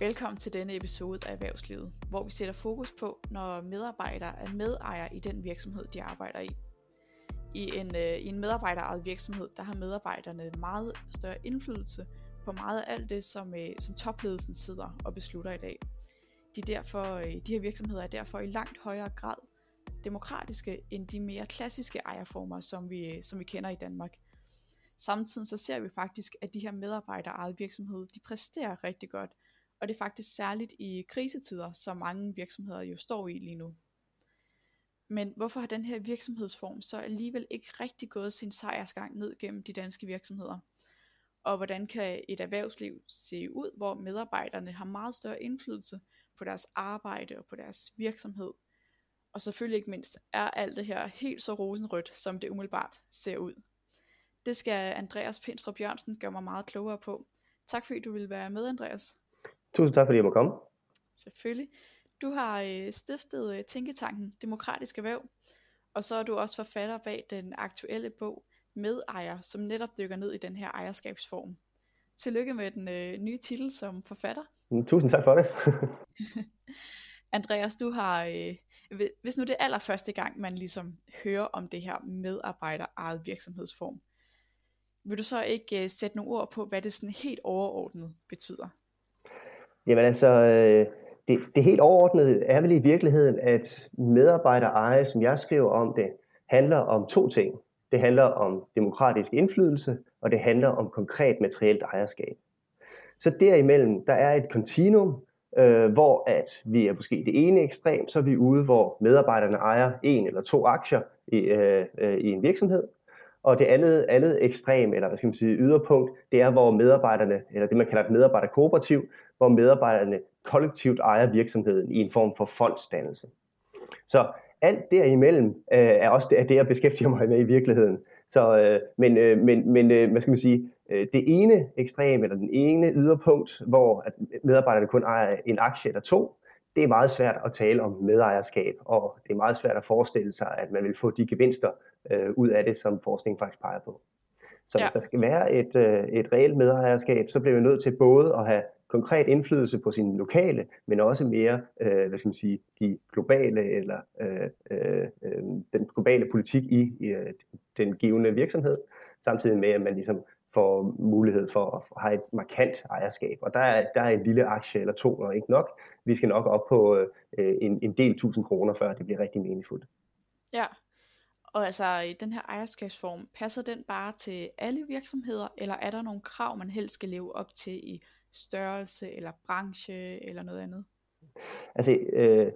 Velkommen til denne episode af Erhvervslivet, hvor vi sætter fokus på, når medarbejdere er medejere i den virksomhed, de arbejder i. I en, øh, i en medarbejderejet virksomhed, der har medarbejderne meget større indflydelse på meget af alt det, som, øh, som topledelsen sidder og beslutter i dag. De, derfor, øh, de her virksomheder er derfor i langt højere grad demokratiske end de mere klassiske ejerformer, som vi, øh, som vi kender i Danmark. Samtidig så ser vi faktisk, at de her medarbejderejede virksomheder, de præsterer rigtig godt, og det er faktisk særligt i krisetider, som mange virksomheder jo står i lige nu. Men hvorfor har den her virksomhedsform så alligevel ikke rigtig gået sin sejrsgang ned gennem de danske virksomheder? Og hvordan kan et erhvervsliv se ud, hvor medarbejderne har meget større indflydelse på deres arbejde og på deres virksomhed? Og selvfølgelig ikke mindst, er alt det her helt så rosenrødt, som det umiddelbart ser ud? Det skal Andreas Pindstrup Jørgensen gøre mig meget klogere på. Tak fordi du vil være med, Andreas. Tusind tak, fordi jeg må komme. Selvfølgelig. Du har øh, stiftet øh, Tænketanken Demokratiske Væv, og så er du også forfatter bag den aktuelle bog Medejer, som netop dykker ned i den her ejerskabsform. Tillykke med den øh, nye titel som forfatter. Mm, tusind tak for det. Andreas, du har, øh, hvis nu det er allerførste gang, man ligesom hører om det her medarbejder eget virksomhedsform, vil du så ikke øh, sætte nogle ord på, hvad det sådan helt overordnet betyder? Jamen altså, øh, det, det helt overordnede er vel i virkeligheden, at medarbejdereje, som jeg skriver om det, handler om to ting. Det handler om demokratisk indflydelse, og det handler om konkret materielt ejerskab. Så derimellem, der er et kontinuum, øh, hvor at vi er måske det ene ekstrem, så er vi ude, hvor medarbejderne ejer en eller to aktier i, øh, øh, i en virksomhed, og det andet, andet ekstrem, eller hvad skal man sige, yderpunkt, det er, hvor medarbejderne, eller det man kalder et medarbejderkooperativ, hvor medarbejderne kollektivt ejer virksomheden i en form for fondsdannelse. Så alt derimellem øh, er også det, er det, jeg beskæftiger mig med i virkeligheden. Så, øh, men, øh, men, men øh, hvad skal man sige, øh, det ene ekstrem, eller den ene yderpunkt, hvor at medarbejderne kun ejer en aktie eller to, det er meget svært at tale om medejerskab, og det er meget svært at forestille sig, at man vil få de gevinster øh, ud af det, som forskningen faktisk peger på. Så ja. hvis der skal være et, øh, et reelt medejerskab, så bliver vi nødt til både at have konkret indflydelse på sin lokale, men også mere, øh, hvad skal man sige, de globale eller øh, øh, øh den globale politik i, i øh, den givende virksomhed, samtidig med at man ligesom får mulighed for at have et markant ejerskab. Og der er, der er en lille aktie eller to og ikke nok. Vi skal nok op på øh, en, en del tusind kroner, før det bliver rigtig meningsfuldt. Ja, og altså den her ejerskabsform, passer den bare til alle virksomheder, eller er der nogle krav, man helst skal leve op til i størrelse eller branche eller noget andet? Altså, øh,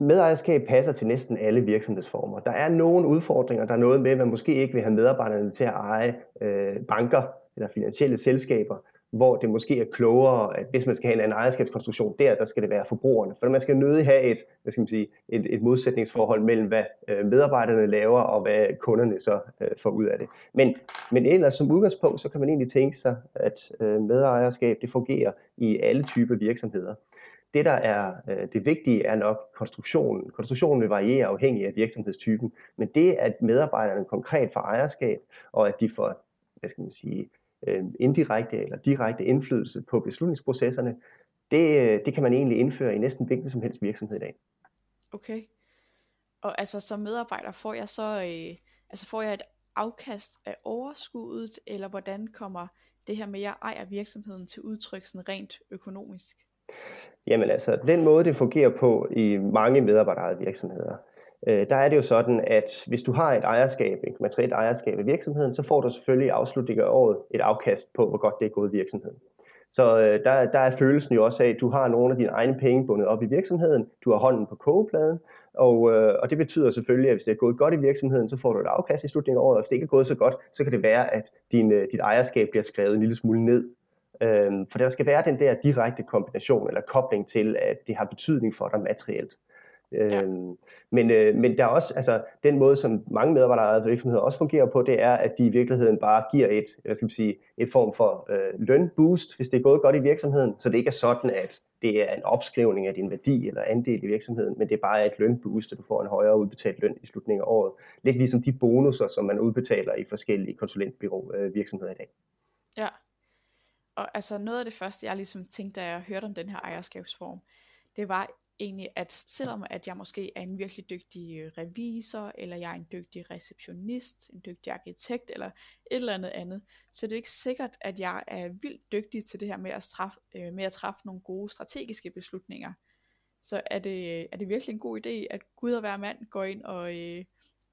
medejerskab passer til næsten alle virksomhedsformer. Der er nogle udfordringer. Der er noget med, at man måske ikke vil have medarbejderne til at eje øh, banker eller finansielle selskaber, hvor det måske er klogere, at hvis man skal have en anden ejerskabskonstruktion der, der skal det være forbrugerne. For man skal nødig have et, hvad skal man sige, et, et modsætningsforhold mellem, hvad øh, medarbejderne laver, og hvad kunderne så øh, får ud af det. Men, men ellers som udgangspunkt, så kan man egentlig tænke sig, at øh, medejerskab det fungerer i alle typer virksomheder. Det, der er øh, det vigtige, er nok konstruktionen. Konstruktionen vil variere afhængig af virksomhedstypen, men det, at medarbejderne konkret får ejerskab, og at de får, hvad skal man sige, øh, indirekte eller direkte indflydelse på beslutningsprocesserne, det, øh, det kan man egentlig indføre i næsten hvilken som helst virksomhed i dag. Okay. Og altså som medarbejder får jeg så øh, altså får jeg et afkast af overskuddet, eller hvordan kommer det her med, at jeg ejer virksomheden til udtryk sådan rent økonomisk? Jamen altså, den måde det fungerer på i mange medarbejderejede virksomheder, øh, der er det jo sådan, at hvis du har et ejerskab, et materielt ejerskab af virksomheden, så får du selvfølgelig i afslutningen af året et afkast på, hvor godt det er gået i virksomheden. Så øh, der, der er følelsen jo også af, at du har nogle af dine egne penge bundet op i virksomheden, du har hånden på kogepladen, og, øh, og det betyder selvfølgelig, at hvis det er gået godt i virksomheden, så får du et afkast i slutningen af året, og hvis det ikke er gået så godt, så kan det være, at din, øh, dit ejerskab bliver skrevet en lille smule ned. Øhm, for der skal være den der direkte kombination eller kobling til, at det har betydning for dig materielt. Ja. Øhm, men, øh, men der er også, altså den måde, som mange medarbejdere og virksomheder også fungerer på, det er, at de i virkeligheden bare giver et, hvad skal man sige, et form for øh, lønboost, hvis det er gået godt i virksomheden, så det ikke er sådan, at det er en opskrivning af din værdi eller andel i virksomheden, men det er bare et lønboost, at du får en højere udbetalt løn i slutningen af året. Lidt ligesom de bonusser, som man udbetaler i forskellige konsulentbyrå øh, virksomheder i dag. Ja, Og altså noget af det første, jeg ligesom tænkte, da jeg hørte om den her ejerskabsform, det var egentlig, at selvom at jeg måske er en virkelig dygtig øh, revisor, eller jeg er en dygtig receptionist, en dygtig arkitekt, eller et eller andet andet, så er det ikke sikkert, at jeg er vildt dygtig til det her med at, straf, øh, med at træffe nogle gode strategiske beslutninger. Så er det, øh, er det virkelig en god idé, at Gud og hver mand går ind og, øh,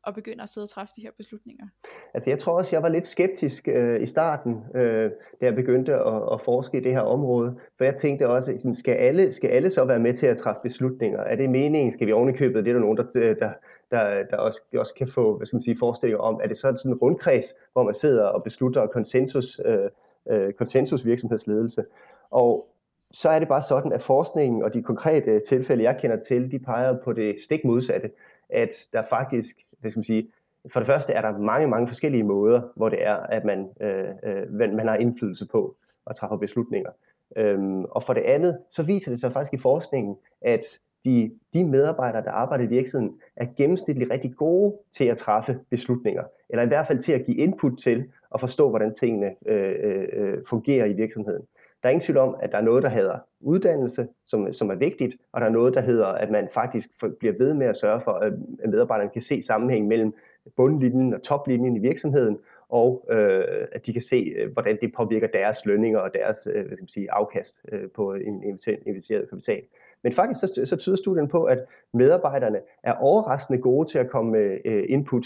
og begynder at sidde og træffe de her beslutninger? Altså jeg tror også, jeg var lidt skeptisk øh, i starten, øh, da jeg begyndte at, at forske i det her område. For jeg tænkte også, skal alle, skal alle så være med til at træffe beslutninger? Er det meningen? Skal vi ovenikøbet? Det er der nogen, der, der, der, der også, også kan få hvad skal man sige, forestillinger om. Er det så sådan en rundkreds, hvor man sidder og beslutter konsensus, øh, øh, konsensusvirksomhedsledelse? Og så er det bare sådan, at forskningen og de konkrete tilfælde, jeg kender til, de peger på det stik modsatte, at der faktisk, hvad skal man sige, for det første er der mange, mange forskellige måder, hvor det er, at man, øh, øh, man har indflydelse på at træffe beslutninger. Øhm, og for det andet, så viser det sig faktisk i forskningen, at de, de medarbejdere, der arbejder i virksomheden, er gennemsnitligt rigtig gode til at træffe beslutninger, eller i hvert fald til at give input til at forstå, hvordan tingene øh, øh, øh fungerer i virksomheden. Der er ingen tvivl om, at der er noget, der hedder uddannelse, som, som er vigtigt, og der er noget, der hedder, at man faktisk bliver ved med at sørge for, at medarbejderne kan se sammenhæng mellem bundlinjen og toplinjen i virksomheden, og øh, at de kan se, øh, hvordan det påvirker deres lønninger og deres øh, hvad skal man sige, afkast øh, på en investeret kapital. Men faktisk så, så tyder studien på, at medarbejderne er overraskende gode til at komme med øh, input,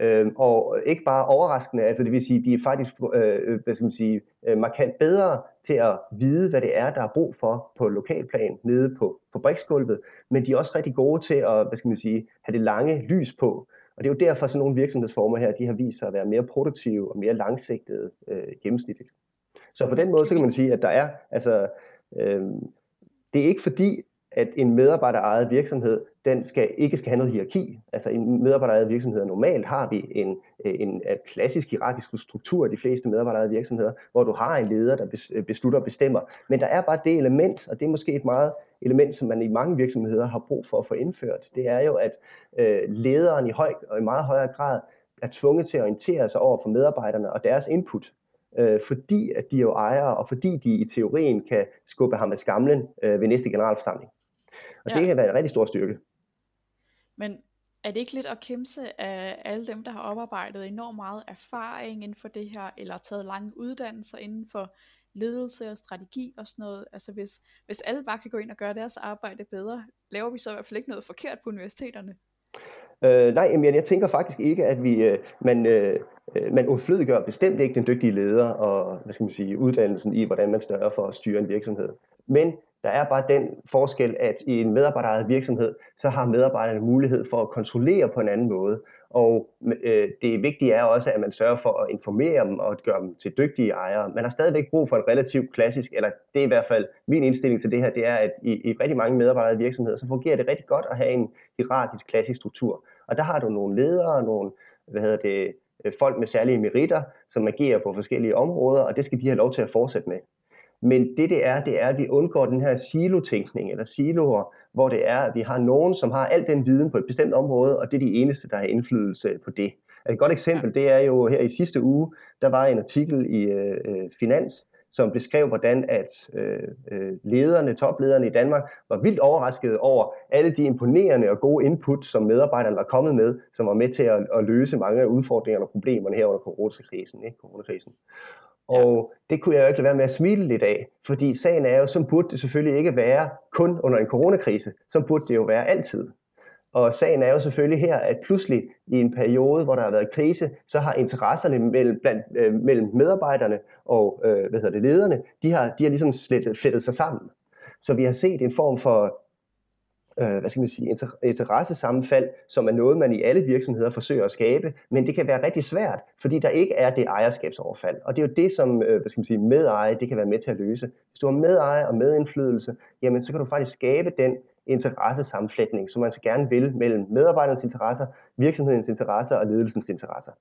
øh, og ikke bare overraskende, altså det vil sige, de er faktisk øh, hvad skal man sige, øh, markant bedre til at vide, hvad det er, der er brug for på lokalplan nede på fabriksgulvet, men de er også rigtig gode til at hvad skal man sige, have det lange lys på, og det er jo derfor, at sådan nogle virksomhedsformer her, de har vist sig at være mere produktive og mere langsigtede øh, gennemsnitligt. Så på den måde, så kan man sige, at der er, altså, øh, det er ikke fordi, at en medarbejderejet virksomhed, den skal, ikke skal have noget hierarki. Altså en medarbejderejet virksomhed, normalt har vi en, en, en klassisk hierarkisk struktur i de fleste medarbejderejede virksomheder, hvor du har en leder, der beslutter og bestemmer. Men der er bare det element, og det er måske et meget element, som man i mange virksomheder har brug for at få indført. Det er jo, at øh, lederen i høj og i meget højere grad er tvunget til at orientere sig over for medarbejderne og deres input øh, fordi at de er jo ejere, og fordi de i teorien kan skubbe ham af skamlen øh, ved næste generalforsamling. Og ja. det kan være en rigtig stor styrke. Men er det ikke lidt at kæmpe af alle dem, der har oparbejdet enormt meget erfaring inden for det her, eller taget lange uddannelser inden for ledelse og strategi og sådan noget? Altså hvis, hvis alle bare kan gå ind og gøre deres arbejde bedre, laver vi så i hvert fald ikke noget forkert på universiteterne? Øh, nej, men jeg tænker faktisk ikke, at vi, øh, man, øh, man udflødiggør bestemt ikke den dygtige leder og hvad skal man sige, uddannelsen i, hvordan man større for at styre en virksomhed. Men der er bare den forskel, at i en medarbejderejet virksomhed, så har medarbejderne mulighed for at kontrollere på en anden måde. Og øh, det vigtige er også, at man sørger for at informere dem og gøre dem til dygtige ejere. Man har stadigvæk brug for en relativt klassisk, eller det er i hvert fald min indstilling til det her, det er, at i, i rigtig mange medarbejdere virksomheder, så fungerer det rigtig godt at have en hierarkisk klassisk struktur. Og der har du nogle ledere, nogle hvad hedder det, øh, folk med særlige meritter, som agerer på forskellige områder, og det skal de have lov til at fortsætte med. Men det det er, det er, at vi undgår den her silotænkning eller siloer, hvor det er, at vi har nogen, som har al den viden på et bestemt område, og det er de eneste, der har indflydelse på det. Et godt eksempel, det er jo her i sidste uge, der var en artikel i øh, Finans, som beskrev, hvordan at øh, øh, lederne, toplederne i Danmark, var vildt overraskede over alle de imponerende og gode input, som medarbejderne var kommet med, som var med til at, at løse mange af udfordringerne og problemerne her under coronakrisen. Ikke? coronakrisen. Og ja. det kunne jeg jo ikke lade være med at smile lidt af, fordi sagen er jo, som burde det selvfølgelig ikke være kun under en coronakrise, så burde det jo være altid. Og sagen er jo selvfølgelig her, at pludselig i en periode, hvor der har været krise, så har interesserne mellem, blandt, øh, mellem medarbejderne og øh, hvad hedder det, lederne, de har, de har ligesom slettet, flettet sig sammen. Så vi har set en form for øh, hvad skal man sige, interessesammenfald, som er noget, man i alle virksomheder forsøger at skabe, men det kan være rigtig svært, fordi der ikke er det ejerskabsoverfald. Og det er jo det, som øh, hvad skal man sige, medeje det kan være med til at løse. Hvis du har medeje og medindflydelse, jamen så kan du faktisk skabe den interessesammenflætning, som man så gerne vil mellem medarbejdernes interesser, virksomhedens interesser og ledelsens interesser.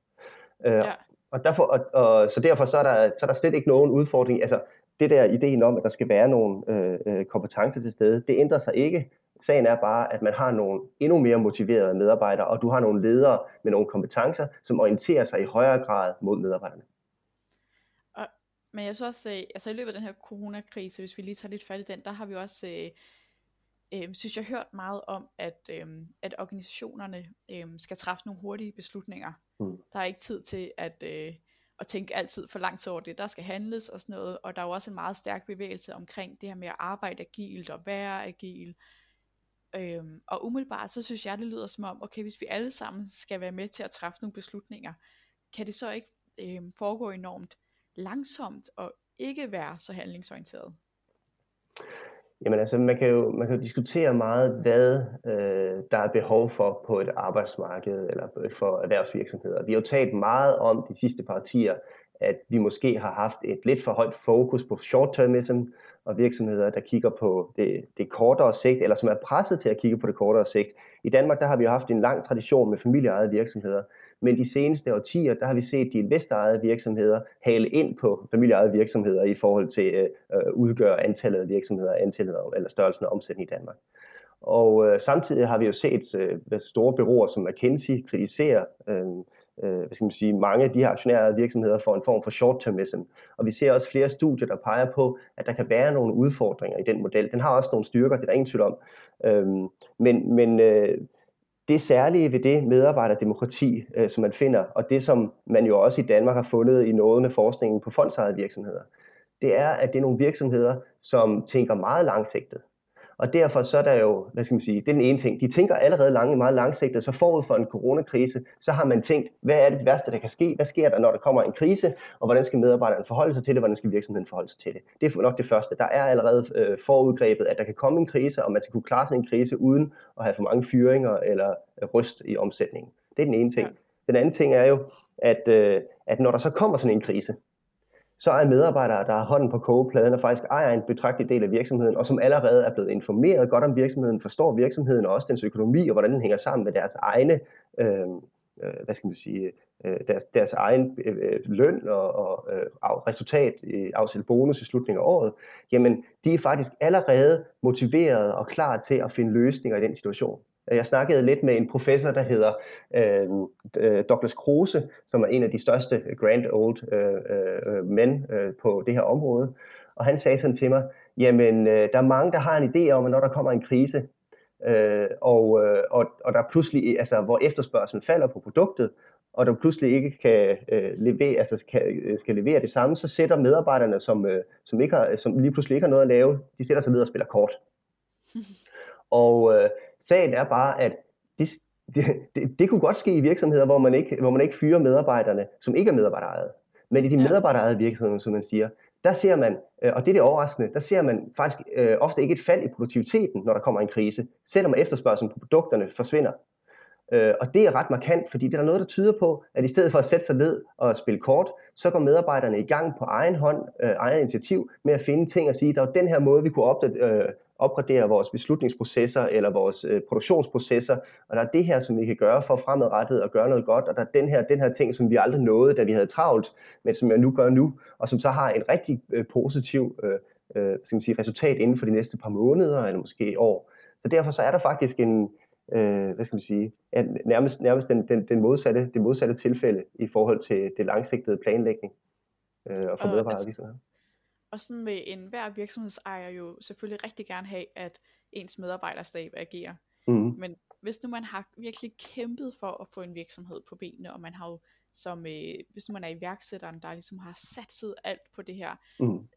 Øh, ja. Og derfor, og, og, så derfor så er, der, så er der slet ikke nogen udfordring. Altså, det der ideen om, at der skal være nogle øh, øh kompetencer til stede, det ændrer sig ikke. Sagen er bare, at man har nogle endnu mere motiverede medarbejdere, og du har nogle ledere med nogle kompetencer, som orienterer sig i højere grad mod medarbejderne. Og men jeg så også, øh, altså i løbet af den her coronakrise, hvis vi lige tager lidt fat i den, der har vi også, øh, øh, synes jeg, hørt meget om, at, øh, at organisationerne øh, skal træffe nogle hurtige beslutninger. Mm. Der er ikke tid til at, øh, at tænke altid for langt over det, der skal handles og sådan noget, og der er jo også en meget stærk bevægelse omkring det her med at arbejde agilt og være agil. Øhm, og umiddelbart så synes jeg, det lyder som om, okay, hvis vi alle sammen skal være med til at træffe nogle beslutninger, kan det så ikke øhm, foregå enormt langsomt og ikke være så handlingsorienteret? Jamen altså, man kan jo, man kan jo diskutere meget, hvad øh, der er behov for på et arbejdsmarked eller for erhvervsvirksomheder. Vi har jo talt meget om de sidste par årtier, at vi måske har haft et lidt for højt fokus på short-termism, og virksomheder, der kigger på det, det kortere sigt, eller som er presset til at kigge på det kortere sigt. I Danmark der har vi jo haft en lang tradition med familieejede virksomheder, men de seneste årtier, der har vi set de investorejede virksomheder hale ind på familieejede virksomheder i forhold til at øh, øh udgøre antallet af virksomheder, antallet af, eller størrelsen af omsætning i Danmark. Og øh, samtidig har vi jo set øh, store bureauer som McKinsey kritisere øh, øh, hvad skal man sige, mange af de her aktionærede virksomheder for en form for short-termism. Og vi ser også flere studier, der peger på, at der kan være nogle udfordringer i den model. Den har også nogle styrker, det er der ingen tvivl om. Øhm, men men øh, det særlige ved det medarbejderdemokrati, øh, som man finder, og det som man jo også i Danmark har fundet i noget med forskningen på fondsejede virksomheder, det er, at det er nogle virksomheder, som tænker meget langsigtet. Og derfor så er der jo, hvad skal man sige, det er den ene ting. De tænker allerede langt, meget langsigtet, så forud for en coronakrise, så har man tænkt, hvad er det værste, der kan ske? Hvad sker der, når der kommer en krise? Og hvordan skal medarbejderne forholde sig til det? Hvordan skal virksomheden forholde sig til det? Det er nok det første. Der er allerede øh, forudgrebet, at der kan komme en krise, og man skal kunne klare sig en krise uden at have for mange fyringer eller ryst i omsætningen. Det er den ene ting. Ja. Den anden ting er jo, at, øh, at når der så kommer sådan en krise, så er medarbejdere, der har hånden på kogepladen og faktisk ejer en betragtelig del af virksomheden, og som allerede er blevet informeret godt om virksomheden, forstår virksomheden og også dens økonomi, og hvordan den hænger sammen med deres egne, øh, øh hvad skal man sige, øh, deres, deres egen øh, løn og, og øh, resultat, øh, afsæt bonus i slutningen af året, jamen de er faktisk allerede motiveret og klar til at finde løsninger i den situation. Jeg snakkede lidt med en professor, der hedder øh, øh, Douglas Kruse, som er en af de største grand old øh, øh, mænd øh, på det her område. Og han sagde sådan til mig, jamen øh, der er mange, der har en idé om, at når der kommer en krise, øh, og, øh, og, og der pludselig, altså hvor efterspørgselen falder på produktet, og der pludselig ikke kan øh, levere, altså kan, skal levere det samme, så sætter medarbejderne, som, øh, som, ikke har, som lige pludselig ikke har noget at lave, de sætter sig ned og spiller kort. og øh, Sagen er bare, at det, det, det, det kunne godt ske i virksomheder, hvor man ikke, hvor man ikke fyrer medarbejderne, som ikke er medarbejderejet. Men i de medarbejderejede virksomheder, som man siger, der ser man, øh, og det er det overraskende, der ser man faktisk øh, ofte ikke et fald i produktiviteten, når der kommer en krise, selvom efterspørgselen på produkterne forsvinder. Øh, og det er ret markant, fordi det er der noget, der tyder på, at i stedet for at sætte sig ned og spille kort, så går medarbejderne i gang på egen hånd, øh, egen initiativ, med at finde ting og sige, der er den her måde, vi kunne opdate, øh, opgradere vores beslutningsprocesser eller vores øh, produktionsprocesser, og der er det her, som vi kan gøre for fremadrettet og gøre noget godt, og der er den her, den her ting, som vi aldrig nåede, da vi havde travlt, men som jeg nu gør nu, og som så har en rigtig øh, positiv øh, øh, skal man sige, resultat inden for de næste par måneder eller måske år. Så derfor så er der faktisk en, øh, hvad skal man sige, ja, nærmest, nærmest den, den, den modsatte, det modsatte tilfælde i forhold til det langsigtede planlægning øh, og for medarbejdere. Altså, og sådan vil en hver virksomhedsejer jo selvfølgelig rigtig gerne have, at ens medarbejderstab agerer. Mm. Men hvis nu man har virkelig kæmpet for at få en virksomhed på benene, og man har jo som, øh, hvis nu man er iværksætteren, der ligesom har satset alt på det her, mm.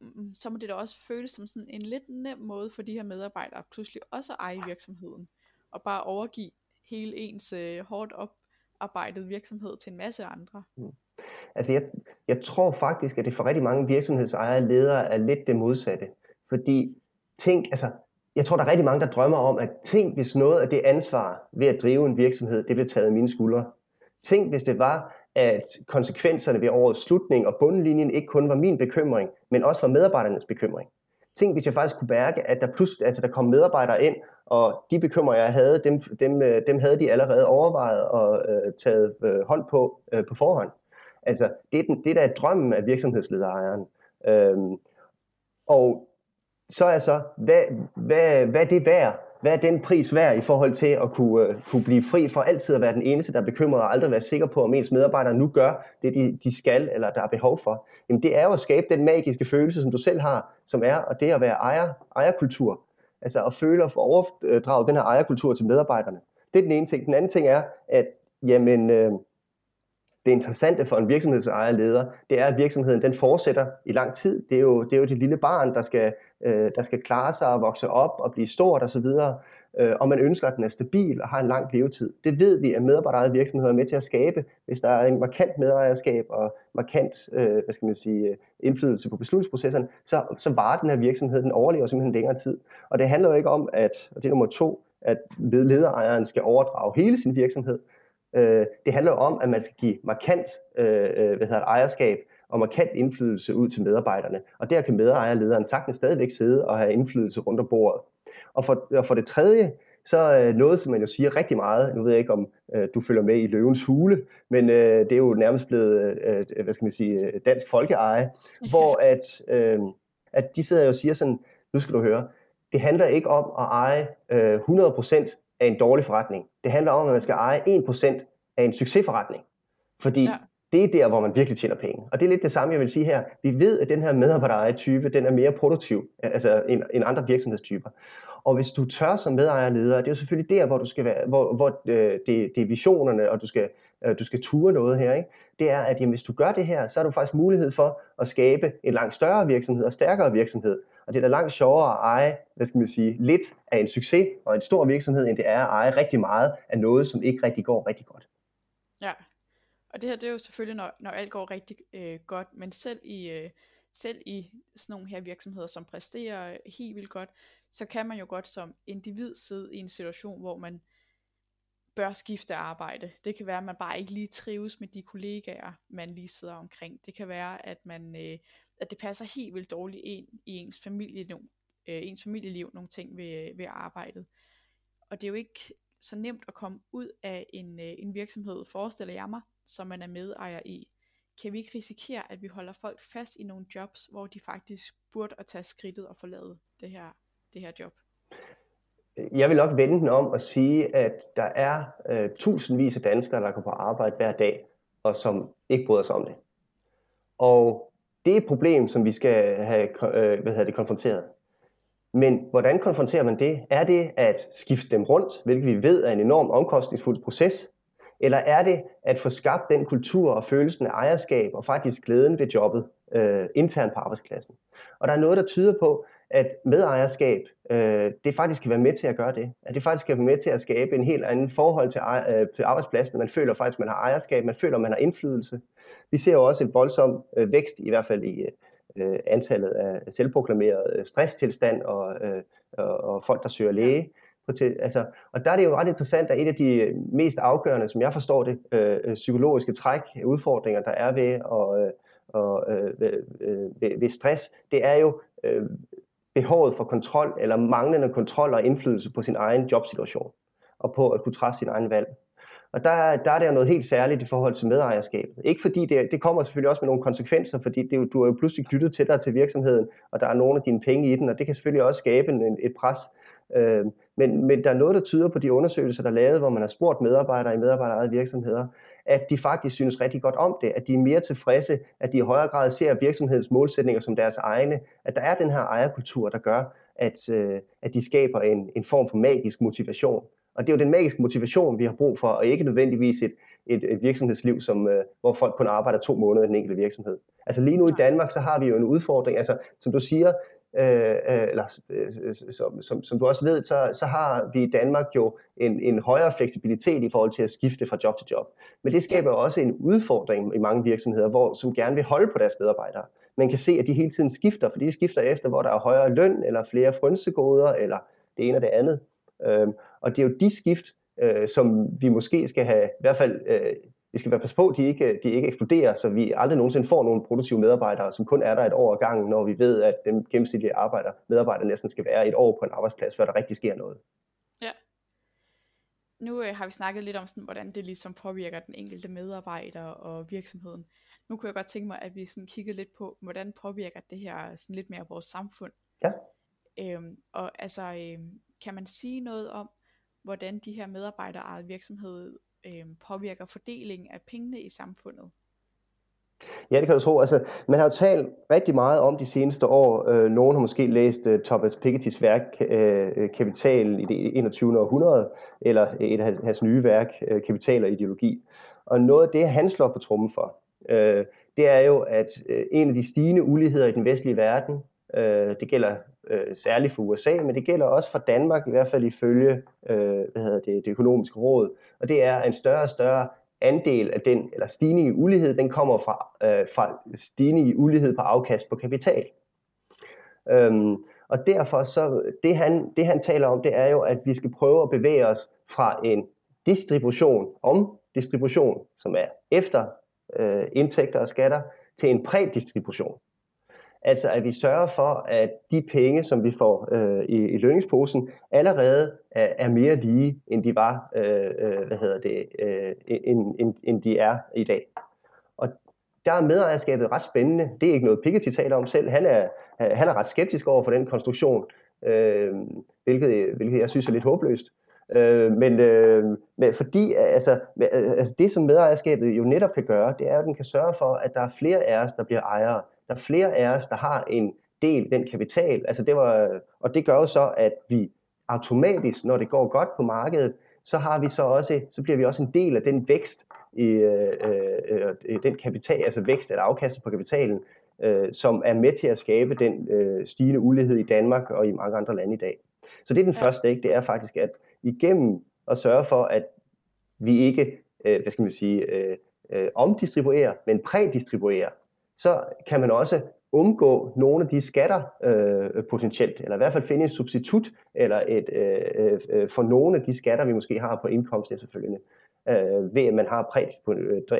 mm. så må det da også føles som sådan en lidt nem måde for de her medarbejdere pludselig også at eje virksomheden, og bare overgive hele ens øh, hårdt oparbejdet virksomhed til en masse andre. Mm. Altså jeg, jeg tror faktisk, at det for rigtig mange virksomhedsejere og ledere er lidt det modsatte. Fordi tænk, altså, jeg tror, der er rigtig mange, der drømmer om, at tænk, hvis noget af det ansvar ved at drive en virksomhed, det blev taget af mine skuldre. Tænk, hvis det var, at konsekvenserne ved årets slutning og bundlinjen ikke kun var min bekymring, men også var medarbejdernes bekymring. Tænk, hvis jeg faktisk kunne mærke, at der pludselig, altså der kom medarbejdere ind, og de bekymringer, jeg havde, dem, dem, øh, dem havde de allerede overvejet og øh, taget øh, hånd på øh, på forhånd. Altså, det er, den, det der da drømmen af virksomhedslederejeren. Øhm, og så er så, hvad, hvad, hvad er det værd, hvad er den pris værd i forhold til at kunne, uh, kunne blive fri for altid at være den eneste, der er bekymret og aldrig være sikker på, om ens medarbejdere nu gør det, de, de skal eller der er behov for? Jamen det er jo at skabe den magiske følelse, som du selv har, som er og det at være ejer, ejerkultur. Altså at føle og overdrage den her ejerkultur til medarbejderne. Det er den ene ting. Den anden ting er, at jamen, øh, det interessante for en virksomhedsejer leder, det er, at virksomheden den fortsætter i lang tid. Det er jo det, er jo det lille barn, der skal, øh, der skal klare sig og vokse op og blive stort osv., øh, og man ønsker, at den er stabil og har en lang levetid. Det ved vi, at medarbejderejede virksomheder er med til at skabe, hvis der er en markant medejerskab og markant øh, hvad skal man sige, indflydelse på beslutningsprocesserne, så, så varer den her virksomhed, den overlever simpelthen længere tid. Og det handler jo ikke om, at, og det er nummer to, at lederejeren skal overdrage hele sin virksomhed, Øh, det handler om, at man skal give markant øh, øh, hvad hedder det, ejerskab og markant indflydelse ud til medarbejderne. Og der kan medejerlederen sagtens stadigvæk sidde og have indflydelse rundt om bordet. Og for, og for det tredje, så øh, noget, som man jo siger rigtig meget, nu ved jeg ikke, om øh, du følger med i løvens hule, men øh, det er jo nærmest blevet, øh, hvad skal man sige, dansk folkeeje, hvor at, øh, at de sidder jo og siger sådan, nu skal du høre, det handler ikke om at eje øh, 100% af en dårlig forretning. Det handler om, at man skal eje 1% af en succesforretning. Fordi ja. det er der, hvor man virkelig tjener penge. Og det er lidt det samme, jeg vil sige her. Vi ved, at den her medarbejdereje-type, den er mere produktiv altså end, end andre virksomhedstyper. Og hvis du tør som medejerleder, det er jo selvfølgelig der, hvor du skal være, hvor, hvor øh, det, det er visionerne, og du skal, øh, du skal ture noget her, ikke? det er, at jamen, hvis du gør det her, så har du faktisk mulighed for at skabe en langt større virksomhed og stærkere virksomhed. Og det er da langt sjovere at eje, hvad skal man sige, lidt af en succes og en stor virksomhed, end det er at eje rigtig meget af noget, som ikke rigtig går rigtig godt. Ja, og det her det er jo selvfølgelig, når, når alt går rigtig øh, godt, men selv i, øh, selv i sådan nogle her virksomheder, som præsterer helt vildt godt, så kan man jo godt som individ sidde i en situation, hvor man bør skifte arbejde. Det kan være, at man bare ikke lige trives med de kollegaer, man lige sidder omkring. Det kan være, at man øh, at det passer helt vildt dårligt ind i ens familie, no, øh, ens familieliv nogle ting ved, øh, ved arbejdet. Og det er jo ikke så nemt at komme ud af en, øh, en virksomhed, forestiller jeg mig, som man er medejer i. Kan vi ikke risikere, at vi holder folk fast i nogle jobs, hvor de faktisk burde at tage skridtet og forlade det her, det her job? Jeg vil nok vende den om og sige, at der er øh, tusindvis af danskere, der går på arbejde hver dag, og som ikke bryder sig om det. Og det er et problem, som vi skal have øh, hvad hedder det, konfronteret. Men hvordan konfronterer man det? Er det at skifte dem rundt, hvilket vi ved er en enorm omkostningsfuld proces? Eller er det at få skabt den kultur og følelsen af ejerskab og faktisk glæden ved jobbet øh, internt på arbejdspladsen? Og der er noget, der tyder på, at medejerskab, øh, det faktisk kan være med til at gøre det. At det faktisk kan være med til at skabe en helt anden forhold til, øh, til arbejdspladsen. Man føler faktisk, at man har ejerskab, man føler, at man har indflydelse. Vi ser jo også en voldsom øh, vækst, i hvert fald i øh, antallet af selvproklameret øh, stresstilstand og, øh, og, og folk, der søger læge. Til, altså, og der er det jo ret interessant, at et af de mest afgørende, som jeg forstår det, øh, psykologiske træk, udfordringer, der er ved, og, øh, og, øh, ved, ved stress, det er jo øh, behovet for kontrol, eller manglende kontrol og indflydelse på sin egen jobsituation, og på at kunne træffe sin egen valg. Og der, der er der noget helt særligt i forhold til medejerskabet. Ikke fordi det, det kommer selvfølgelig også med nogle konsekvenser, fordi det, du er jo pludselig knyttet til dig til virksomheden, og der er nogle af dine penge i den, og det kan selvfølgelig også skabe en, et pres. Øh, men, men der er noget, der tyder på de undersøgelser, der er lavet, hvor man har spurgt medarbejdere i medarbejderejede virksomheder, at de faktisk synes rigtig godt om det, at de er mere tilfredse, at de i højere grad ser virksomhedens målsætninger som deres egne, at der er den her ejerkultur, der gør, at, øh, at de skaber en, en form for magisk motivation. Og det er jo den magiske motivation, vi har brug for, og ikke nødvendigvis et, et, et virksomhedsliv, som, øh, hvor folk kun arbejder to måneder i den enkelte virksomhed. Altså lige nu i Danmark, så har vi jo en udfordring, altså som du siger, øh, øh eller øh, som, som, som du også ved, så, så har vi i Danmark jo en, en højere fleksibilitet i forhold til at skifte fra job til job. Men det skaber også en udfordring i mange virksomheder, hvor, som gerne vil holde på deres medarbejdere. Man kan se, at de hele tiden skifter, for de skifter efter, hvor der er højere løn, eller flere frynsegoder, eller det ene og det andet. Øhm, og det er jo de skift, øh, som vi måske skal have, i hvert fald, øh, vi skal være pas på, at de ikke, de ikke eksploderer, så vi aldrig nogensinde får nogle produktive medarbejdere, som kun er der et år ad gangen, når vi ved, at den gennemsnitlige arbejder, medarbejder næsten skal være et år på en arbejdsplads, før der rigtig sker noget. Ja. Nu øh, har vi snakket lidt om, sådan, hvordan det ligesom påvirker den enkelte medarbejder og virksomheden. Nu kunne jeg godt tænke mig, at vi sådan kiggede lidt på, hvordan påvirker det her sådan lidt mere vores samfund. Ja. Øhm, og altså, øhm, kan man sige noget om, hvordan de her medarbejderejede virksomheder øhm, påvirker fordelingen af pengene i samfundet? Ja, det kan du tro. Altså, man har jo talt rigtig meget om de seneste år. Øh, nogen har måske læst øh, Thomas Pikettys værk øh, øh, Kapital i det 21. århundrede, eller et af hans nye værk, øh, Kapital og ideologi. Og noget af det, han slår på trummen for, øh, det er jo, at øh, en af de stigende uligheder i den vestlige verden, øh, det gælder øh, særligt for USA, men det gælder også for Danmark, i hvert fald ifølge øh, hvad hedder det, det økonomiske råd, og det er en større og større andel af den, eller stigning i ulighed, den kommer fra, øh, fra stigning i ulighed på afkast på kapital. Øhm, og derfor så, det han, det han taler om, det er jo, at vi skal prøve at bevæge os fra en distribution, om distribution, som er efter øh, indtægter og skatter, til en prædistribution. Altså at vi sørger for, at de penge, som vi får øh, i, i lønningsposen, allerede er, er mere lige, end de var, øh, øh, hvad hedder det, øh, end, end, end de er i dag. Og der er medejerskabet ret spændende. Det er ikke noget Piketty taler om selv. Han er, han er ret skeptisk over for den konstruktion, øh, hvilket, hvilket jeg synes er lidt håbløst. Øh, men, øh, men fordi altså, altså det som medejerskabet jo netop kan gøre, det er at den kan sørge for, at der er flere af os, der bliver ejere. Der er flere af os, der har en del den kapital. Altså det var, og det gør jo så, at vi automatisk, når det går godt på markedet, så har vi så også, så bliver vi også en del af den vækst i øh, øh, den kapital, altså vækst eller afkast på kapitalen, øh, som er med til at skabe den øh, stigende ulighed i Danmark og i mange andre lande i dag. Så det er den ja. første, ikke? det er faktisk, at igennem at sørge for, at vi ikke, øh, hvad skal man sige, øh, øh, omdistribuerer, men prædistribuerer, så kan man også undgå nogle af de skatter øh, potentielt, eller i hvert fald finde et substitut eller et, øh, øh, øh for nogle af de skatter, vi måske har på indkomst efterfølgende, øh, ved at man har præ, præ,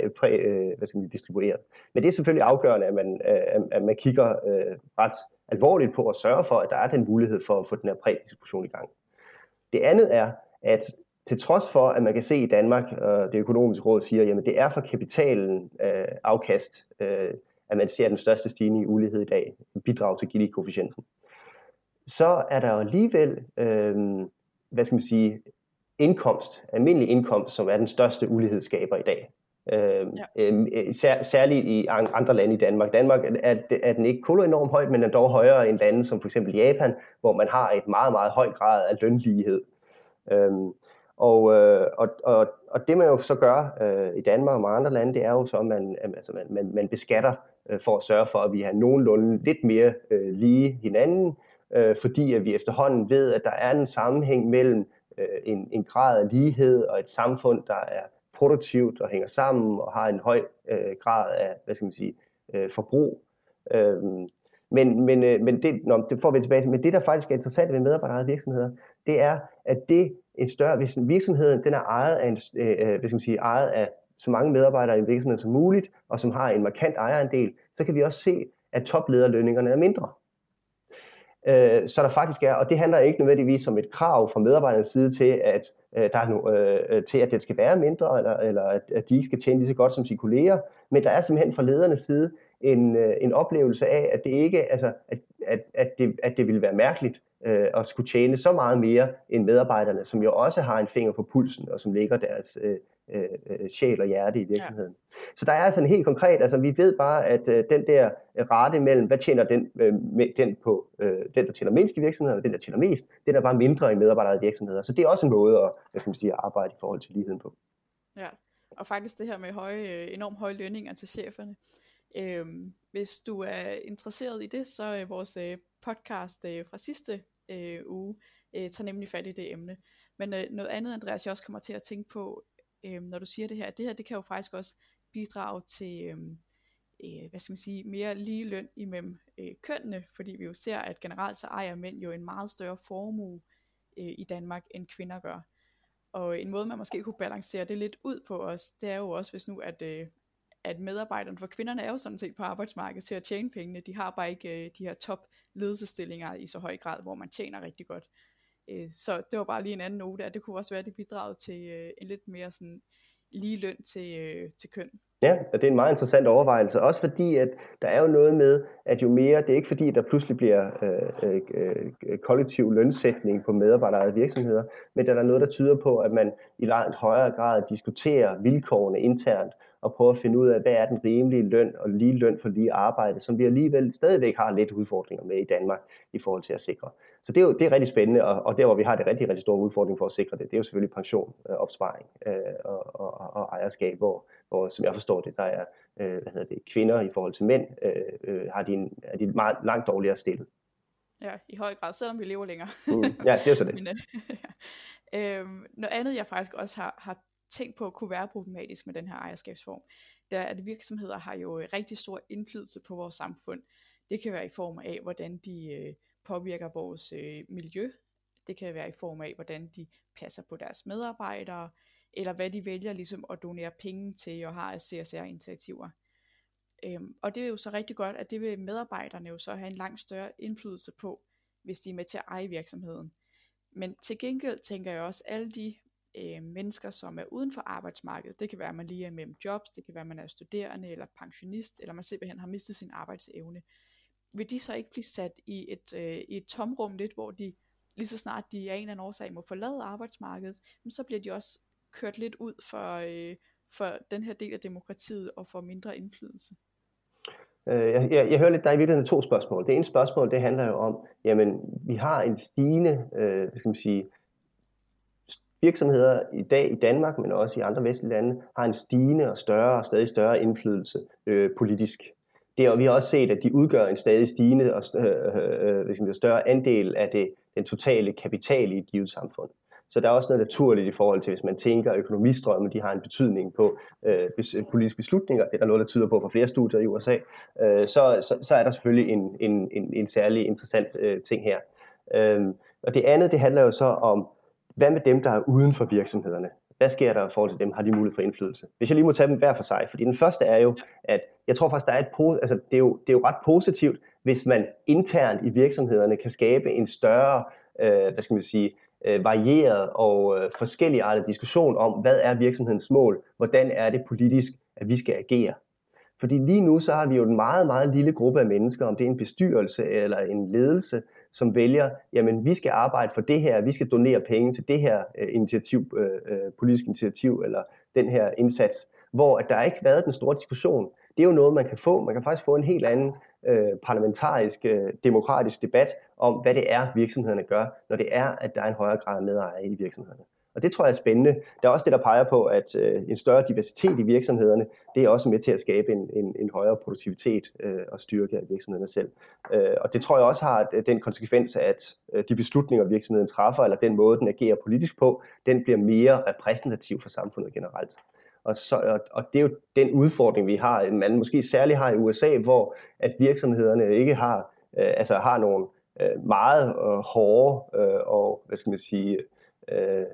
øh, præ, øh, hvad skal man distribueret. Men det er selvfølgelig afgørende, at man, øh, at man kigger øh, ret alvorligt på at sørge for, at der er den mulighed for at få den her prædistribution i gang. Det andet er, at til trods for, at man kan se i Danmark, og det økonomiske råd siger, at det er for kapitalen øh, afkast, øh, at man ser den største stigning i ulighed i dag, bidrag til Gini-koefficienten, så er der jo alligevel, øh, hvad skal man sige, indkomst, almindelig indkomst, som er den største ulighedsskaber i dag. Øh, ja. øh, sær, særligt i andre lande i Danmark. Danmark er, er den ikke kun enormt højt, men er dog højere end lande som for eksempel Japan, hvor man har et meget, meget høj grad af lønlighed. Øh, og, øh, og, og, og det man jo så gør øh, i Danmark og mange andre lande, det er jo så, at man, altså man, man, man beskatter øh, for at sørge for, at vi har nogenlunde lidt mere øh, lige hinanden, øh, fordi at vi efterhånden ved, at der er en sammenhæng mellem øh, en, en grad af lighed og et samfund, der er produktivt og hænger sammen og har en høj øh, grad af, hvad skal man sige, øh, forbrug. Øh, men, men, øh, men det, nå, det får vi tilbage til. Men det, der faktisk er interessant ved medarbejderejede virksomheder, det er, at det en større, hvis virksomheden den er ejet af, en, øh, øh hvad skal man sige, ejet af så mange medarbejdere i en virksomhed som muligt, og som har en markant ejerandel, så kan vi også se, at toplederlønningerne er mindre. Øh, så der faktisk er, og det handler ikke nødvendigvis om et krav fra medarbejdernes side til, at øh, der er no, øh, til at det skal være mindre, eller, eller at, at de skal tjene lige så godt som sine kolleger, men der er simpelthen fra ledernes side en, øh, en oplevelse af, at det ikke, altså, at, at, at, det, at det ville være mærkeligt øh, at skulle tjene så meget mere end medarbejderne, som jo også har en finger på pulsen, og som ligger deres øh, øh, øh, sjæl og hjerte i virksomheden. Ja. Så der er altså en helt konkret, altså vi ved bare, at øh, den der rate mellem, hvad tjener den, øh, den, på, øh, den, der tjener mindst i virksomheden, og den, der tjener mest, den er bare mindre i medarbejdere i virksomheder. Så det er også en måde at, hvad skal man sige, at arbejde i forhold til ligheden på. Ja, og faktisk det her med høje, øh, enormt høje lønninger til cheferne. Øhm, hvis du er interesseret i det, så er vores øh, podcast øh, fra sidste øh, uge øh, tager nemlig fat i det emne. Men øh, noget andet, Andreas, jeg også kommer til at tænke på, øh, når du siger det her, det her, det kan jo faktisk også bidrage til, øh, øh, hvad skal man sige, mere lige løn imellem øh, kønnene, fordi vi jo ser, at generelt så ejer mænd jo en meget større formue øh, i Danmark, end kvinder gør. Og en måde, man måske kunne balancere det lidt ud på os, det er jo også, hvis nu, at, øh, at medarbejderne, for kvinderne er jo sådan set på arbejdsmarkedet til at tjene pengene, de har bare ikke øh, de her top ledelsestillinger i så høj grad, hvor man tjener rigtig godt. Øh, så det var bare lige en anden note, at det kunne også være, at det bidrog til øh, en lidt mere sådan lige løn til, øh, til køn. Ja, og det er en meget interessant overvejelse, også fordi, at der er jo noget med, at jo mere, det er ikke fordi, der pludselig bliver øh, øh, øh, øh kollektiv lønsætning på medarbejderede virksomheder, men der er noget, der tyder på, at man i langt højere grad diskuterer vilkårene internt, og prøve at finde ud af, hvad er den rimelige løn og lige løn for lige arbejde, som vi alligevel stadigvæk har lidt udfordringer med i Danmark i forhold til at sikre. Så det er jo det er rigtig spændende, og, og der hvor vi har det rigtig, rigtig store udfordring for at sikre det, det er jo selvfølgelig pension, øh, opsparing øh, og, og, og ejerskab, hvor, hvor, som jeg forstår det, der er øh, hvad hedder det, kvinder i forhold til mænd, øh, øh, har de en, er de meget langt dårligere stillet. Ja, i høj grad, selvom vi lever længere. mm, ja, det er så det. Men, øh, øhm, noget andet, jeg faktisk også har, har tænkt på kunne være problematisk med den her ejerskabsform, det er, at virksomheder har jo øh, rigtig stor indflydelse på vores samfund. Det kan være i form af, hvordan de øh, påvirker vores øh, miljø. Det kan være i form af, hvordan de passer på deres medarbejdere, eller hvad de vælger ligesom at donere penge til og har af CSR-initiativer. Øhm, og det er jo så rigtig godt, at det vil medarbejderne jo så have en langt større indflydelse på, hvis de er med til at eje virksomheden. Men til gengæld tænker jeg også, at alle de øh, mennesker, som er uden for arbejdsmarkedet. Det kan være, at man lige er mellem jobs, det kan være, at man er studerende eller pensionist, eller man simpelthen har mistet sin arbejdsevne. Vil de så ikke blive sat i et, øh, i et tomrum lidt, hvor de lige så snart de af en eller anden årsag må forlade arbejdsmarkedet, så bliver de også kørt lidt ud for, øh, for den her del af demokratiet og får mindre indflydelse? Øh, jeg, jeg, jeg hører lidt, der er i virkeligheden to spørgsmål. Det ene spørgsmål, det handler jo om, jamen, vi har en stigende, øh, hvad skal man sige, virksomheder i dag i Danmark, men også i andre vestlige lande, har en stigende og større og stadig større indflydelse øh, politisk. Det, og vi har også set, at de udgør en stadig stigende og øh, øh, øh større andel af det, den totale kapital i et givet samfund. Så der er også noget naturligt i forhold til, hvis man tænker, at økonomistrømme de har en betydning på øh, øh, politiske beslutninger, det er der noget, der tyder på fra flere studier i USA, øh, så, så, så er der selvfølgelig en, en, en, en særlig interessant øh, ting her. Øh, og det andet, det handler jo så om hvad med dem, der er uden for virksomhederne? Hvad sker der i forhold til dem? Har de mulighed for indflydelse? Hvis jeg lige må tage dem hver for sig, fordi den første er jo, at jeg tror faktisk, der er et, altså, det, er jo, det er jo ret positivt, hvis man internt i virksomhederne kan skabe en større, øh, hvad skal man sige, øh, varieret og øh, forskelligartet diskussion om, hvad er virksomhedens mål? Hvordan er det politisk, at vi skal agere? Fordi lige nu så har vi jo en meget, meget lille gruppe af mennesker, om det er en bestyrelse eller en ledelse, som vælger, jamen vi skal arbejde for det her, vi skal donere penge til det her øh, initiativ, øh, øh, politisk initiativ eller den her indsats, hvor at der ikke været den store diskussion. Det er jo noget, man kan få. Man kan faktisk få en helt anden øh, parlamentarisk, øh, demokratisk debat om, hvad det er, virksomhederne gør, når det er, at der er en højere grad af medejer i virksomhederne. Og det tror jeg er spændende. Der er også det, der peger på, at øh, en større diversitet i virksomhederne, det er også med til at skabe en, en, en højere produktivitet øh, og styrke af virksomhederne selv. Øh, og det tror jeg også har øh, den konsekvens, at øh, de beslutninger, virksomheden træffer, eller den måde, den agerer politisk på, den bliver mere repræsentativ for samfundet generelt. Og, så, og, og det er jo den udfordring, vi har, man måske særligt har i USA, hvor at virksomhederne ikke har, øh, altså har nogle øh, meget øh, hårde øh, og, hvad skal man sige, øh,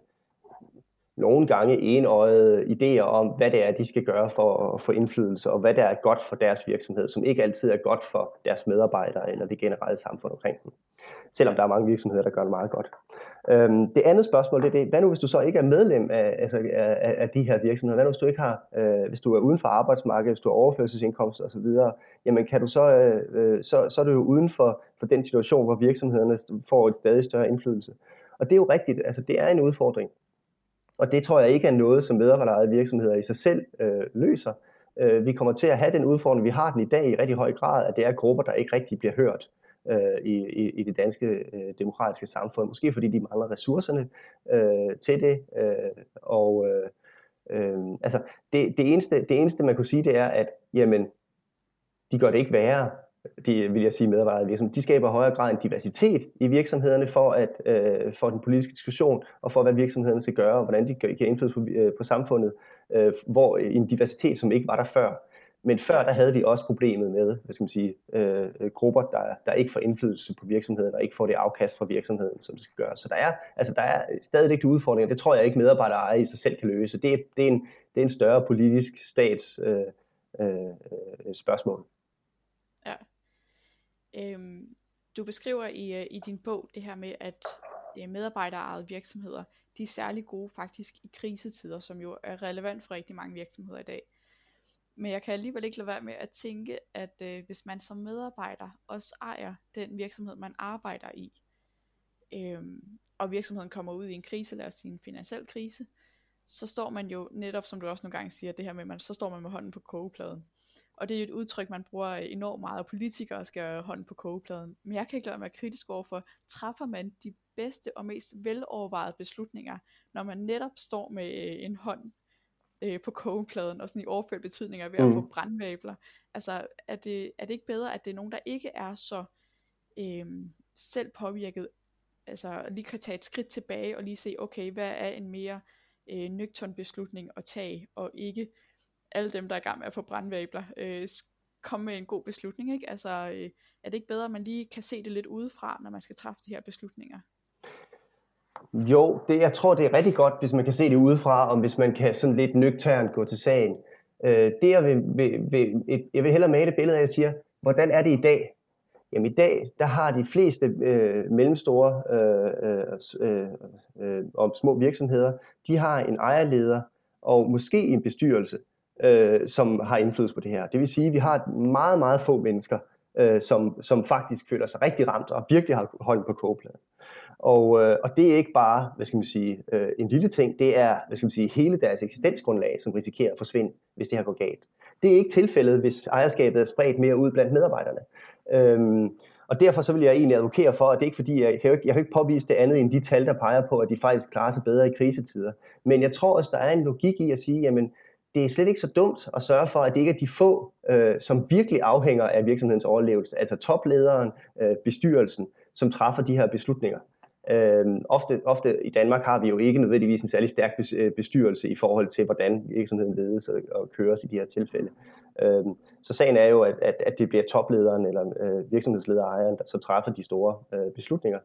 nogle gange enøjede idéer om, hvad det er, de skal gøre for at få indflydelse, og hvad der er godt for deres virksomhed, som ikke altid er godt for deres medarbejdere eller det generelle samfund omkring dem. Selvom der er mange virksomheder, der gør det meget godt. Øhm, det andet spørgsmål det er det, hvad nu hvis du så ikke er medlem af, altså, af, af de her virksomheder? Hvad nu hvis du ikke har, øh, hvis du er uden for arbejdsmarkedet, hvis du har overførselsindkomst osv., jamen kan du så, øh, øh, så, så er du jo uden for, for den situation, hvor virksomhederne får et stadig større indflydelse. Og det er jo rigtigt, altså det er en udfordring. Og det tror jeg ikke er noget, som medarbejderejede virksomheder i sig selv øh, løser. Øh, vi kommer til at have den udfordring, vi har den i dag i rigtig høj grad, at det er grupper, der ikke rigtig bliver hørt øh, i, i, i det danske øh, demokratiske samfund. Måske fordi de mangler ressourcerne øh, til det. Øh, og øh, øh, altså det, det, eneste, det eneste, man kunne sige, det er, at jamen, de gør det ikke værre de, vil jeg sige, medarbejdere virksomheder, de skaber højere grad en diversitet i virksomhederne for, at, øh, for den politiske diskussion, og for hvad virksomhederne skal gøre, og hvordan de kan indflydelse på, øh, på samfundet, øh, hvor øh, en diversitet, som ikke var der før. Men før der havde vi også problemet med, hvad skal man sige, øh, grupper, der, der ikke får indflydelse på virksomheden, og ikke får det afkast fra virksomheden, som det skal gøre. Så der er, altså der er stadigvæk udfordringer. Det tror jeg ikke medarbejdere i sig selv kan løse. Det, er, det, er, en, det er en større politisk stats øh, øh, spørgsmål. Ja, Øhm, du beskriver i, øh, i din bog det her med, at øh, medarbejderejede virksomheder, de er særlig gode faktisk i krisetider, som jo er relevant for rigtig mange virksomheder i dag. Men jeg kan alligevel ikke lade være med at tænke, at øh, hvis man som medarbejder også ejer den virksomhed, man arbejder i, øh, og virksomheden kommer ud i en krise, lad os sige en finansiel krise, så står man jo netop, som du også nogle gange siger, det her med, man, så står man med hånden på kogepladen. Og det er jo et udtryk, man bruger enormt meget, og politikere skal have hånden på kogepladen. Men jeg kan ikke lade være kritisk overfor, træffer man de bedste og mest velovervejede beslutninger, når man netop står med øh, en hånd øh, på kogepladen, og sådan i overført betydninger ved at mm. få brandvæbler. Altså, er det, er det ikke bedre, at det er nogen, der ikke er så øh, selv påvirket, altså lige kan tage et skridt tilbage og lige se, okay, hvad er en mere øh, nøgtern beslutning at tage, og ikke alle dem, der er i gang med at få brandvabler, øh, komme med en god beslutning, ikke? Altså, øh, er det ikke bedre, at man lige kan se det lidt udefra, når man skal træffe de her beslutninger? Jo, det, jeg tror, det er rigtig godt, hvis man kan se det udefra, og hvis man kan sådan lidt nøgternt gå til sagen. Øh, det jeg vil, vil, vil, et, jeg vil hellere male et billede af, at jeg siger, hvordan er det i dag? Jamen i dag, der har de fleste øh, mellemstore øh, øh, øh, øh og små virksomheder, de har en ejerleder og måske en bestyrelse, øh, som har indflydelse på det her. Det vil sige, at vi har meget, meget få mennesker, øh, som, som faktisk føler sig rigtig ramt og virkelig har holdt på kogepladen. Og, øh, og det er ikke bare, hvad skal man sige, øh, en lille ting, det er, hvad skal man sige, hele deres eksistensgrundlag, som risikerer at forsvinde, hvis det her går galt. Det er ikke tilfældet, hvis ejerskabet er spredt mere ud blandt medarbejderne. Øhm, og derfor så vil jeg egentlig advokere for, at det er ikke fordi, jeg, jeg, kan ikke, jeg kan ikke påvise det andet end de tal, der peger på, at de faktisk klarer sig bedre i krisetider. Men jeg tror også, der er en logik i at sige, jamen, det er slet ikke så dumt at sørge for, at det ikke er de få, øh, som virkelig afhænger af virksomhedens overlevelse, altså toplederen, øh, bestyrelsen, som træffer de her beslutninger. Øhm, ofte, ofte i Danmark har vi jo ikke nødvendigvis en særlig stærk øh, bestyrelse i forhold til, hvordan virksomheden ledes og, og køres i de her tilfælde. Øhm, så sagen er jo, at, at, at det bliver toplederen eller øh, virksomhedslederen, der så træffer de store øh, beslutninger.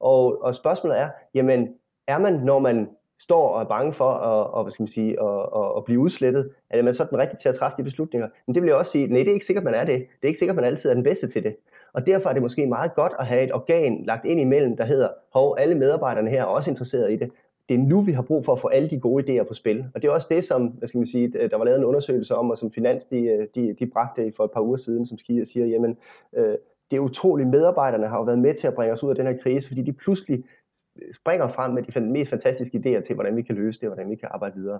Og, og spørgsmålet er, jamen er man, når man står og er bange for at, og, hvad skal man sige, at, at, at blive udslettet, er man så den rigtige til at træffe de beslutninger? Men det vil jeg også sige, nej, det er ikke sikkert, man er det. Det er ikke sikkert, man altid er den bedste til det. Og derfor er det måske meget godt at have et organ lagt ind imellem, der hedder, hov, alle medarbejderne her er også interesseret i det. Det er nu, vi har brug for at få alle de gode idéer på spil. Og det er også det, som hvad skal man sige, der var lavet en undersøgelse om, og som Finans de, øh, de, de bragte for et par uger siden, som siger, jamen, øh, det er utroligt, medarbejderne har jo været med til at bringe os ud af den her krise, fordi de pludselig springer frem med de mest fantastiske idéer til, hvordan vi kan løse det, og hvordan vi kan arbejde videre.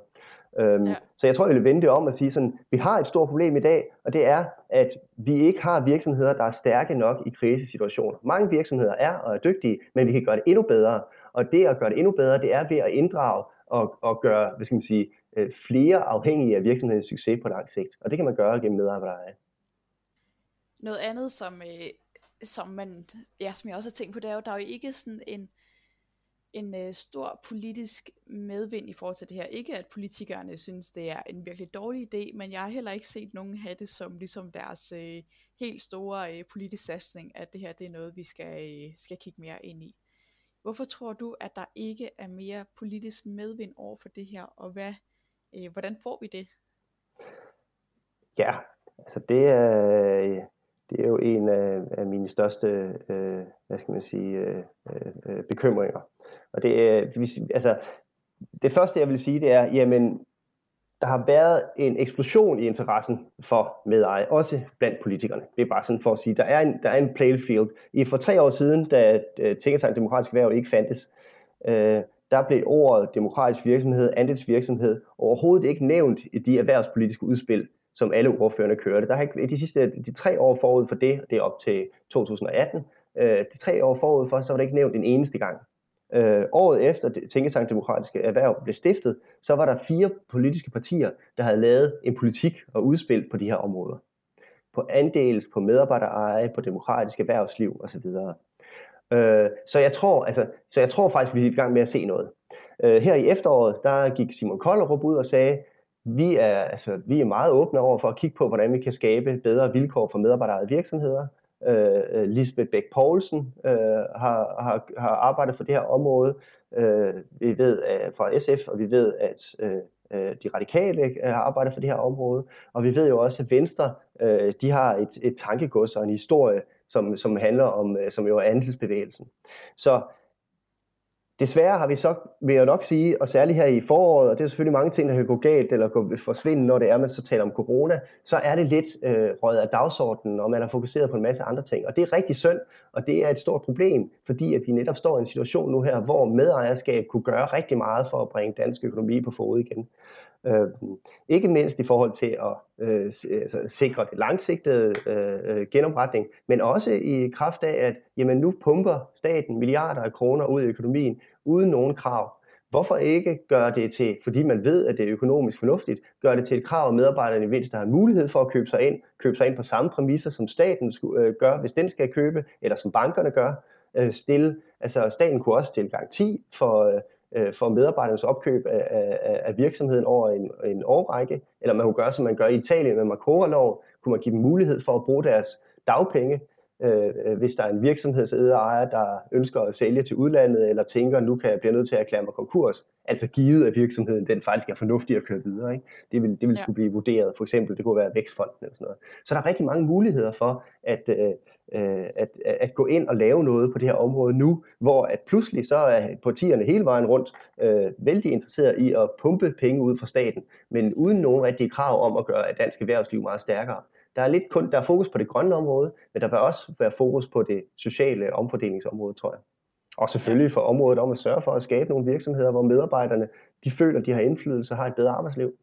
Øhm, ja. Så jeg tror, jeg vil vende det om og sige sådan, vi har et stort problem i dag, og det er, at vi ikke har virksomheder, der er stærke nok i krisesituationer. Mange virksomheder er og er dygtige, men vi kan gøre det endnu bedre. Og det at gøre det endnu bedre, det er ved at inddrage og, og gøre, hvad skal man sige, øh, flere afhængige af virksomhedens succes på lang sigt. Og det kan man gøre gennem medarbejdere. Noget andet, som, øh, som, man, ja, som jeg også har tænkt på, det er jo, der er jo ikke sådan en, en øh, stor politisk medvind i forhold til det her. Ikke at politikerne synes, det er en virkelig dårlig idé, men jeg har heller ikke set nogen have det som ligesom deres øh, helt store øh, politisk satsning, at det her det er noget, vi skal, øh, skal kigge mere ind i. Hvorfor tror du, at der ikke er mere politisk medvind over for det her, og hvad, øh, hvordan får vi det? Ja, altså det er, det er jo en af, af mine største, øh, hvad skal man sige, øh, øh, øh bekymringer. Og det, øh, altså, det første jeg vil sige, det er, jamen, der har været en eksplosion i interessen for medeje, også blandt politikerne. Det er bare sådan for at sige, der er en, der er en playfield. field. I for tre år siden, da øh, uh, Tænketank Demokratisk Erhverv ikke fandtes, øh, der blev ordet demokratisk virksomhed, andelsvirksomhed, overhovedet ikke nævnt i de erhvervspolitiske udspil, som alle ordførende kørte. Der har ikke, de sidste de tre år forud for det, det er op til 2018, øh, de tre år forud for, så var det ikke nævnt en eneste gang. Øh, året efter Tænketank Demokratiske Erhverv blev stiftet, så var der fire politiske partier, der havde lavet en politik og udspil på de her områder. På andels, på medarbejdereje, på demokratisk erhvervsliv osv. Øh, så, jeg tror, altså, så jeg tror faktisk, vi er i gang med at se noget. Øh, her i efteråret, der gik Simon Kollerup ud og sagde, vi er, altså, vi er meget åbne over for at kigge på, hvordan vi kan skabe bedre vilkår for medarbejderejede virksomheder. Øh, øh, Lisbeth Bæk Poulsen øh, har, har, har arbejdet for det her område. Øh, vi ved at, fra SF, og vi ved, at øh, øh, de radikale øh, har arbejdet for det her område. Og vi ved jo også, at Venstre øh, de har et, et tankegods og en historie, som, som handler om, som jo er andelsbevægelsen. Så Desværre har vi så, vil jeg nok sige, og særligt her i foråret, og det er selvfølgelig mange ting, der kan gå galt eller gå forsvinde, når det er, man så taler om corona, så er det lidt øh, røget af dagsordenen, og man har fokuseret på en masse andre ting. Og det er rigtig synd, og det er et stort problem, fordi at vi netop står i en situation nu her, hvor medejerskab kunne gøre rigtig meget for at bringe dansk økonomi på fod igen. Øh, ikke mindst i forhold til at øh, altså, sikre det langsigtede øh, genopretning, men også i kraft af, at jamen, nu pumper staten milliarder af kroner ud i økonomien uden nogen krav. Hvorfor ikke gøre det til, fordi man ved, at det er økonomisk fornuftigt, gøre det til et krav, at medarbejderne i mindst har en mulighed for at købe sig ind, købe sig ind på samme præmisser, som staten øh, gør, hvis den skal købe, eller som bankerne gør, øh, stille. Altså staten kunne også stille garanti for, øh, øh, for medarbejdernes opkøb af, af, af virksomheden over en, en årrække, eller man kunne gøre, som man gør i Italien med Macora-loven, kunne man give dem mulighed for at bruge deres dagpenge, øh, hvis der er en virksomhedsejer, der ønsker at sælge til udlandet, eller tænker, nu kan jeg blive nødt til at erklære mig konkurs, altså givet at virksomheden den faktisk er fornuftig at køre videre. Ikke? Det vil, det vil ja. skulle blive vurderet, for eksempel, det kunne være vækstfonden eller sådan noget. Så der er rigtig mange muligheder for, at, øh, øh, at, at gå ind og lave noget på det her område nu, hvor at pludselig så er partierne hele vejen rundt øh, vældig interesseret i at pumpe penge ud fra staten, men uden nogen rigtige krav om at gøre at dansk erhvervsliv meget stærkere. Der er lidt kun, der er fokus på det grønne område, men der vil også være fokus på det sociale omfordelingsområde, tror jeg. Og selvfølgelig for området om at sørge for at skabe nogle virksomheder, hvor medarbejderne de føler, de har indflydelse og har et bedre arbejdsliv.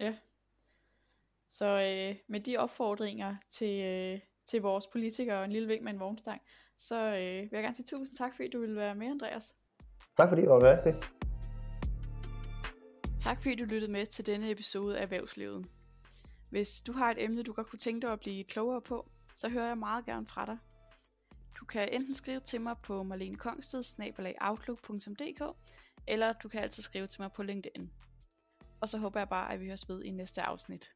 Ja. Så øh, med de opfordringer til, øh, til vores politikere og en lille vink med en vognstang, så øh, vil jeg gerne sige tusind tak, fordi du ville være med, Andreas. Tak fordi du var med. Tak fordi du lyttede med til denne episode af Erhvervslivet. Hvis du har et emne, du godt kunne tænke dig at blive klogere på, så hører jeg meget gerne fra dig. Du kan enten skrive til mig på marlenekongsted, eller du kan altid skrive til mig på LinkedIn. Og så håber jeg bare, at vi høres ved i næste afsnit.